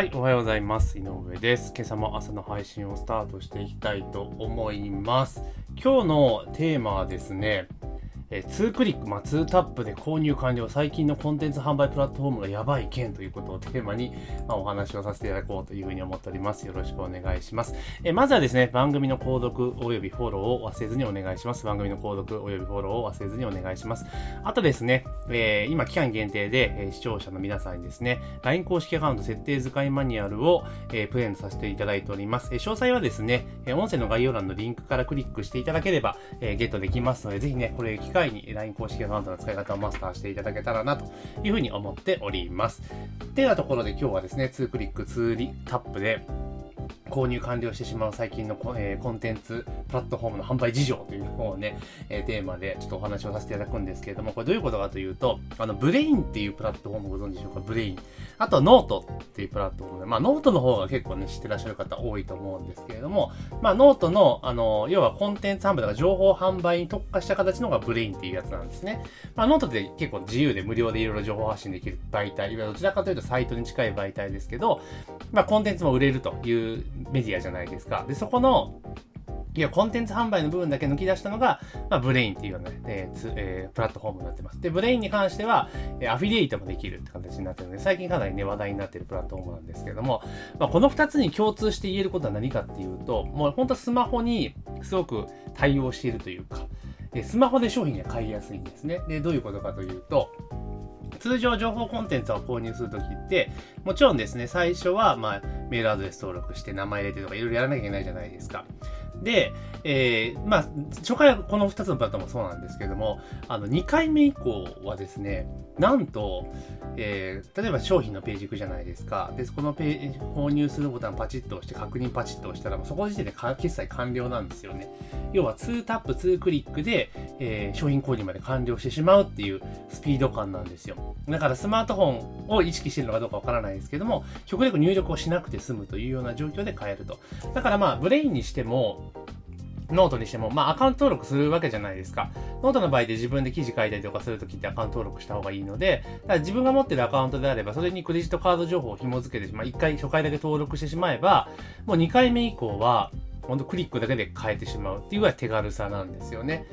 はい、おはようございます。井上です。今朝も朝の配信をスタートしていきたいと思います。今日のテーマはですね、えー、2クリック、まあ、2タップで購入完了、最近のコンテンツ販売プラットフォームがやばい件ということをテーマに、まあ、お話をさせていただこうというふうに思っております。よろしくお願いします。えー、まずはですね、番組の購読及びフォローを忘れずにお願いします。番組の購読及びフォローを忘れずにお願いします。あとですね、えー、今期間限定で、え視聴者の皆さんにですね、LINE 公式アカウント設定使いマニュアルを、えプレゼントさせていただいております。え詳細はですね、え音声の概要欄のリンクからクリックしていただければ、えゲットできますので、ぜひね、これ機会に LINE 公式アカウントの使い方をマスターしていただけたらなというふうに思っております。ではところで今日はですね、2クリック2タップで購入完了してしまう最近のコ,、えー、コンテンツプラットフォームの販売事情というのをね、えー、テーマでちょっとお話をさせていただくんですけれども、これどういうことかというと、あの、 Brainっていうプラットフォームご存知でしょうか？ Brain。あとはノートっていうプラットフォームで、まあノートの方が結構ね、知ってらっしゃる方多いと思うんですけれども、まあノートの、あの、要はコンテンツ販売とか情報販売に特化した形のが Brainっていうやつなんですね。まあノートって結構自由で無料でいろいろ情報発信できる媒体、いわゆるどちらかというとサイトに近い媒体ですけど、まあコンテンツも売れるというメディアじゃないですか。で、そこの、いや、コンテンツ販売の部分だけ抜き出したのが、まあ、 Brainっていうような、ね、えーえー、プラットフォームになってます。で、 Brainに関しては、え、アフィリエイトもできるって形になってるので、最近かなりね、話題になってるプラットフォームなんですけども、まあ、この2つに共通して言えることは何かっていうと、もう本当スマホにすごく対応しているというか、えスマホで商品が買いやすいんですね。で、どういうことかというと、通常情報コンテンツを購入するときって、もちろんですね、最初は、まあ、メールアドレス登録して名前入れてとかいろいろやらなきゃいけないじゃないですか。で、えー、まあ、初回はこの2つのプラットもそうなんですけども、あの、2回目以降はですね、なんと、えー、例えば商品のページ行くじゃないですか。で、このページ、購入するボタンパチッと押して、確認パチッと押したら、そこ時点で決済完了なんですよね。要は2タップ、2クリックで、えー、商品購入まで完了してしまうっていうスピード感なんですよ。だからスマートフォンを意識してるのかどうかわからないですけども、極力入力をしなくて済むというような状況で買えると。だからまあ、ブレインにしても、ノートにしても、まあアカウント登録するわけじゃないですか。ノートの場合で自分で記事書いたりとかするときってアカウント登録した方がいいので、だから自分が持ってるアカウントであれば、それにクレジットカード情報を紐付けてし、まあ1回、初回だけ登録してしまえば、もう2回目以降は、ほんとクリックだけで買えてしまうっていうぐらい手軽さなんですよね。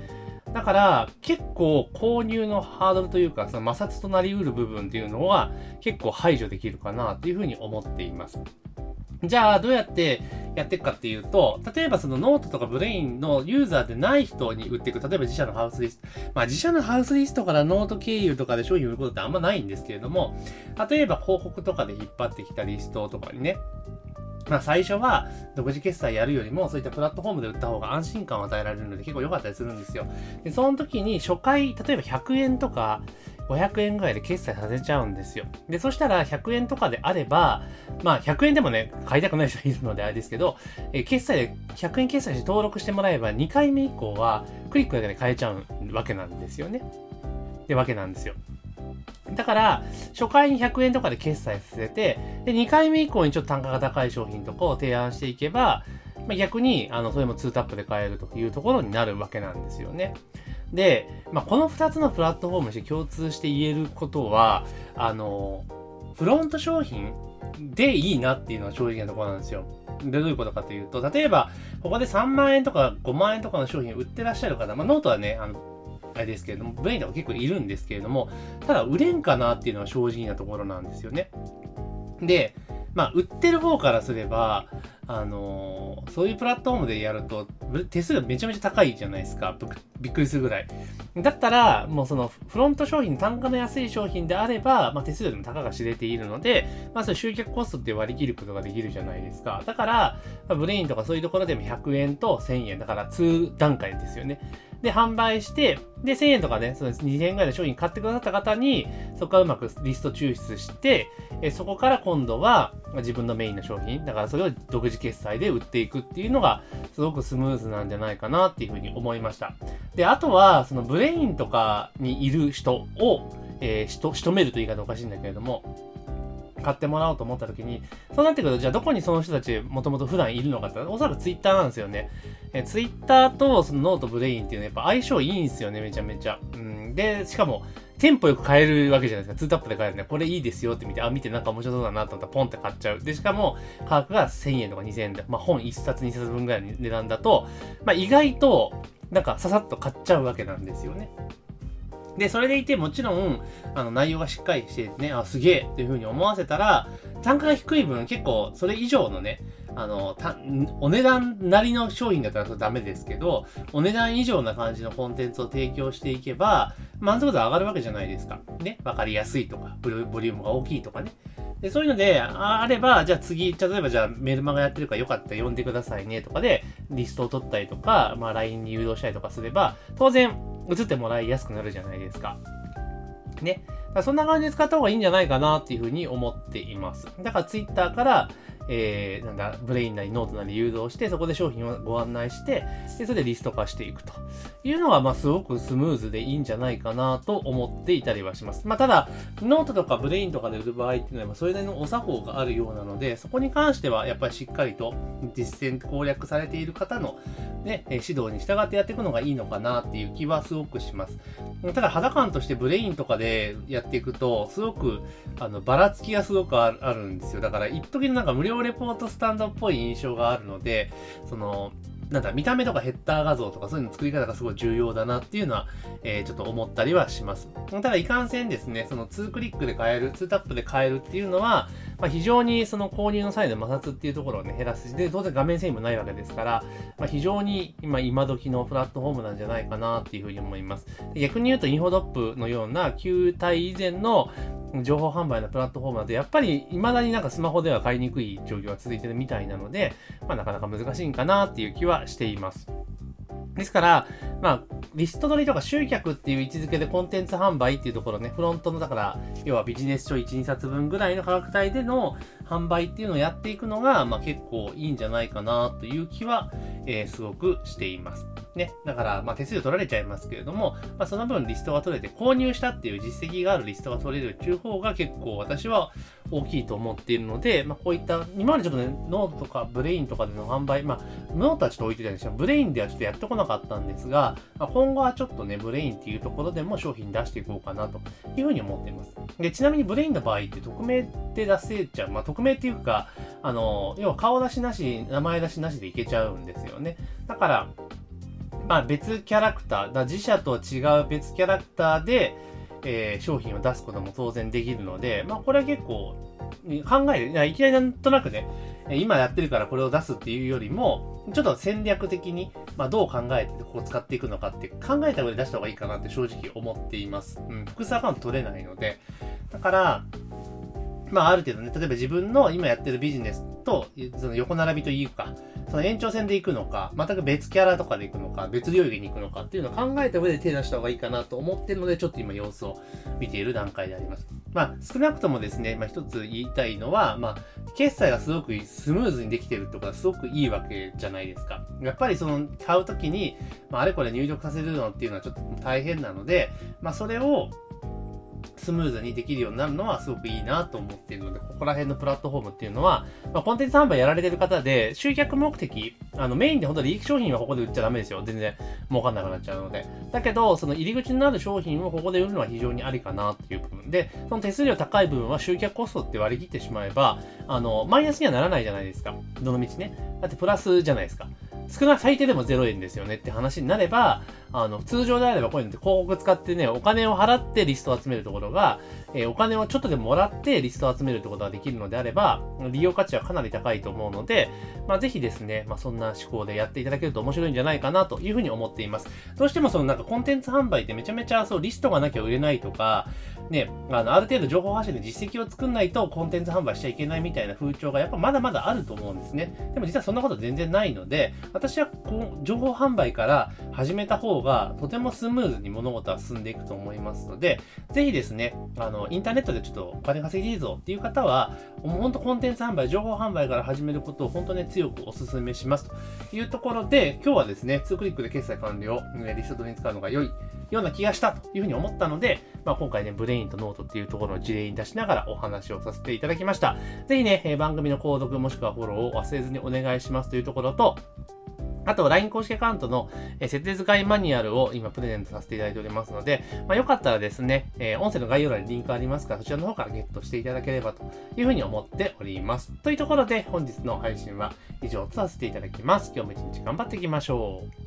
だから、結構購入のハードルというか、その摩擦となり得る部分っていうのは結構排除できるかなっていうふうに思っています。じゃあ、どうやってやっていくかっていうと、例えばそのノートとか Brainのユーザーでない人に売っていく。例えば自社のハウスリスト。まあ自社のハウスリストからノート経由とかで商品売ることってあんまないんですけれども、例えば広告とかで引っ張ってきたリストとかにね、まあ最初は独自決済やるよりもそういったプラットフォームで売った方が安心感を与えられるので結構良かったりするんですよ。で、その時に初回、例えば100円とか500円ぐらいで決済させちゃうんですよ。で、そしたら100円とかであれば、まあ100円でもね、買いたくない人いるのであれですけど、え決済で100円決済して登録してもらえば2回目以降はクリックだけで買えちゃうわけなんですよね。ってわけなんですよ。だから、初回に100円とかで決済させて、で、2回目以降にちょっと単価が高い商品とかを提案していけば、まあ、逆に、あの、それも2タップで買えるというところになるわけなんですよね。で、まあ、この2つのプラットフォームして共通して言えることは、あの、フロント商品でいいなっていうのは正直なところなんですよ。で、どういうことかというと、例えば、ここで3万円とか5万円とかの商品を売ってらっしゃる方、まあ、ノートはね、あの、あれですけれども、 Brainとか結構いるんですけれども、ただ売れんかなっていうのは正直なところなんですよね。で、まあ、売ってる方からすれば、あの、そういうプラットフォームでやると、手数料がめちゃめちゃ高いじゃないですか。びっくりするぐらい。だったら、もうそのフロント商品、単価の安い商品であれば、まあ、手数料でもたかが知れているので、まあ、そ集客コストって割り切ることができるじゃないですか。だから、まあ、ブレインとかそういうところでも100円と1000円。だから2段階ですよね。で、販売して、で、1000円とかね、そうです、2000円ぐらいの商品買ってくださった方に、そこからうまくリスト抽出して、えそこから今度は自分のメインの商品、だからそれを独自決済で売っていくっていうのが、すごくスムーズなんじゃないかなっていうふうに思いました。で、あとは、その Brainとかにいる人を、えー、しと、仕留めると言い方おかしいんだけれども、買ってもらおうと思った時に、そうなってくると、じゃあどこにその人たちもともと普段いるのかって、おそらくツイッターなんですよね。えツイッターとその note、Brainっていうのはやっぱ相性いいんですよね、めちゃめちゃ。うんで、しかも、テンポよく買えるわけじゃないですか。2タップで買えるんで、これいいですよって見て、あ、見てなんか面白そうだなと思ったらポンって買っちゃう。で、しかも価格が1000円とか2000円で、まあ本1冊2冊分ぐらいの値段だと、まあ意外となんかささっと買っちゃうわけなんですよね。で、それでいてもちろん、あの内容がしっかりしてね、あ、すげえっていう風に思わせたら、単価が低い分結構それ以上のね、あの、た、お値段なりの商品だったらそれダメですけど、お値段以上な感じのコンテンツを提供していけば、満足度上がるわけじゃないですか。ね。わかりやすいとか、ボリュームが大きいとかね。で、そういうので、あれば、じゃあ次、例えばじゃあメルマガやってるからよかったら読んでくださいねとかで、リストを取ったりとか、まあ LINE に誘導したりとかすれば、当然、移ってもらいやすくなるじゃないですか。ね。そんな感じで使った方がいいんじゃないかなっていうふうに思っています。だから Twitter から、えー、なんだ、 Brainなりノートなり誘導して、そこで商品をご案内して、で、それでリスト化していくというのが、まあ、すごくスムーズでいいんじゃないかなと思っていたりはします。まあ、ただ、ノートとか Brainとかで売る場合っていうのは、それなりのお作法があるようなので、そこに関しては、やっぱりしっかりと実践攻略されている方の、ね、指導に従ってやっていくのがいいのかなっていう気はすごくします。ただ、肌感としてブレインとかでやっていくと、すごく、あの、ばらつきがすごくあるんですよ。だから、一時のなんか無料レポートスタンドっぽい印象があるので、その、なんだ、見た目とかヘッダー画像とかそういうの作り方がすごい重要だなっていうのは、えー、ちょっと思ったりはします。ただ、いかんせんですね、その2クリックで買える、2タップで買えるっていうのは、まあ、非常にその購入の際の摩擦っていうところをね、減らすし。で、当然画面遷移もないわけですから、まあ、非常に今、今時のプラットフォームなんじゃないかなっていうふうに思います。逆に言うと、インフォドップのような旧体以前の情報販売のプラットフォームだと、やっぱり未だになんかスマホでは買いにくい状況が続いてるみたいなので、まあ、なかなか難しいんかなっていう気はしています。ですから、まあ、リスト取りとか集客っていう位置づけでコンテンツ販売っていうところね、フロントの、だから、要はビジネス書1、2冊分ぐらいの価格帯での販売っていうのをやっていくのが、まあ結構いいんじゃないかなという気は、えー、すごくしています。ね。だから、まあ、手数料取られちゃいますけれども、まあ、その分リストが取れて、購入したっていう実績があるリストが取れるっていう方が結構私は大きいと思っているので、まあ、こういった、今までちょっとね、ノートとか Brainとかでの販売、まあ、ノートはちょっと置いてたんですよ。 Brainではちょっとやってこなかったんですが、まあ、今後はちょっとね、 Brainっていうところでも商品出していこうかなというふうに思っています。で、ちなみにブレインの場合って匿名で出せちゃう。まあ、匿名っていうか、あの、要は顔出しなし、名前出しなしでいけちゃうんですよね。だから、まあ別キャラクター、だ自社と違う別キャラクターで、えー、商品を出すことも当然できるので、まあこれは結構考える。いきなりなんとなくね、今やってるからこれを出すっていうよりも、ちょっと戦略的に、まあ、どう考えてここ使っていくのかって考えた上で出した方がいいかなって正直思っています。うん、複数アカウント取れないので。だから、まあある程度ね、例えば自分の今やってるビジネスと、その横並びというか、その延長線で行くのか、全く別キャラとかで行くのか、別領域に行くのかっていうのを考えた上で手出した方がいいかなと思ってるので、ちょっと今様子を見ている段階であります。まあ、少なくともですね、まあ一つ言いたいのは、まあ、決済がすごくスムーズにできてるとはすごくいいわけじゃないですか。やっぱりその、買うときに、まあ、あれこれ入力させるのっていうのはちょっと大変なので、まあ、それを、スムーズにできるようになるのはすごくいいなと思っているので、ここら辺のプラットフォームっていうのは、まあ、コンテンツ販売やられてる方で、集客目的、あの、メインで本当に利益商品はここで売っちゃダメですよ。全然儲かんなくなっちゃうので。だけど、その入り口になる商品をここで売るのは非常にありかなっていう部分で、その手数料高い部分は集客コストって割り切ってしまえば、あの、マイナスにはならないじゃないですか。どの道ね。だってプラスじゃないですか。少な最低でも0円ですよねって話になれば、あの、通常であればこういうのって広告使ってね、お金を払ってリストを集めるところが、えー、お金をちょっとでもらってリストを集めるってことができるのであれば、利用価値はかなり高いと思うので、まあ、ぜひですね、まあ、そんな思考でやっていただけると面白いんじゃないかなというふうに思っています。どうしてもそのなんかコンテンツ販売ってめちゃめちゃそうリストがなきゃ売れないとか、ね、あの、ある程度情報発信で実績を作んないとコンテンツ販売しちゃいけないみたいな風潮がやっぱまだまだあると思うんですね。でも実はそんなこと全然ないので、私はこう、情報販売から始めた方がとてもスムーズに物事は進んでいくと思いますので、ぜひですね、あの、インターネットでちょっとお金稼ぎいいぞっていう方は、もう本当コンテンツ販売、情報販売から始めることを本当ね、強くお勧めしますというところで、今日はですね、2クリックで決済完了、リストに使うのが良いような気がしたというふうに思ったので、まあ、今回ね、 Brainとノートっていうところを事例に出しながらお話をさせていただきました。ぜひね、え番組の購読もしくはフォローを忘れずにお願いしますというところと、あと、LINE 公式アカウントの、え設定使いマニュアルを今プレゼントさせていただいておりますので、まあ、よかったらですね、えー、音声の概要欄にリンクありますから、そちらの方からゲットしていただければというふうに思っております。というところで、本日の配信は以上とさせていただきます。今日も一日頑張っていきましょう。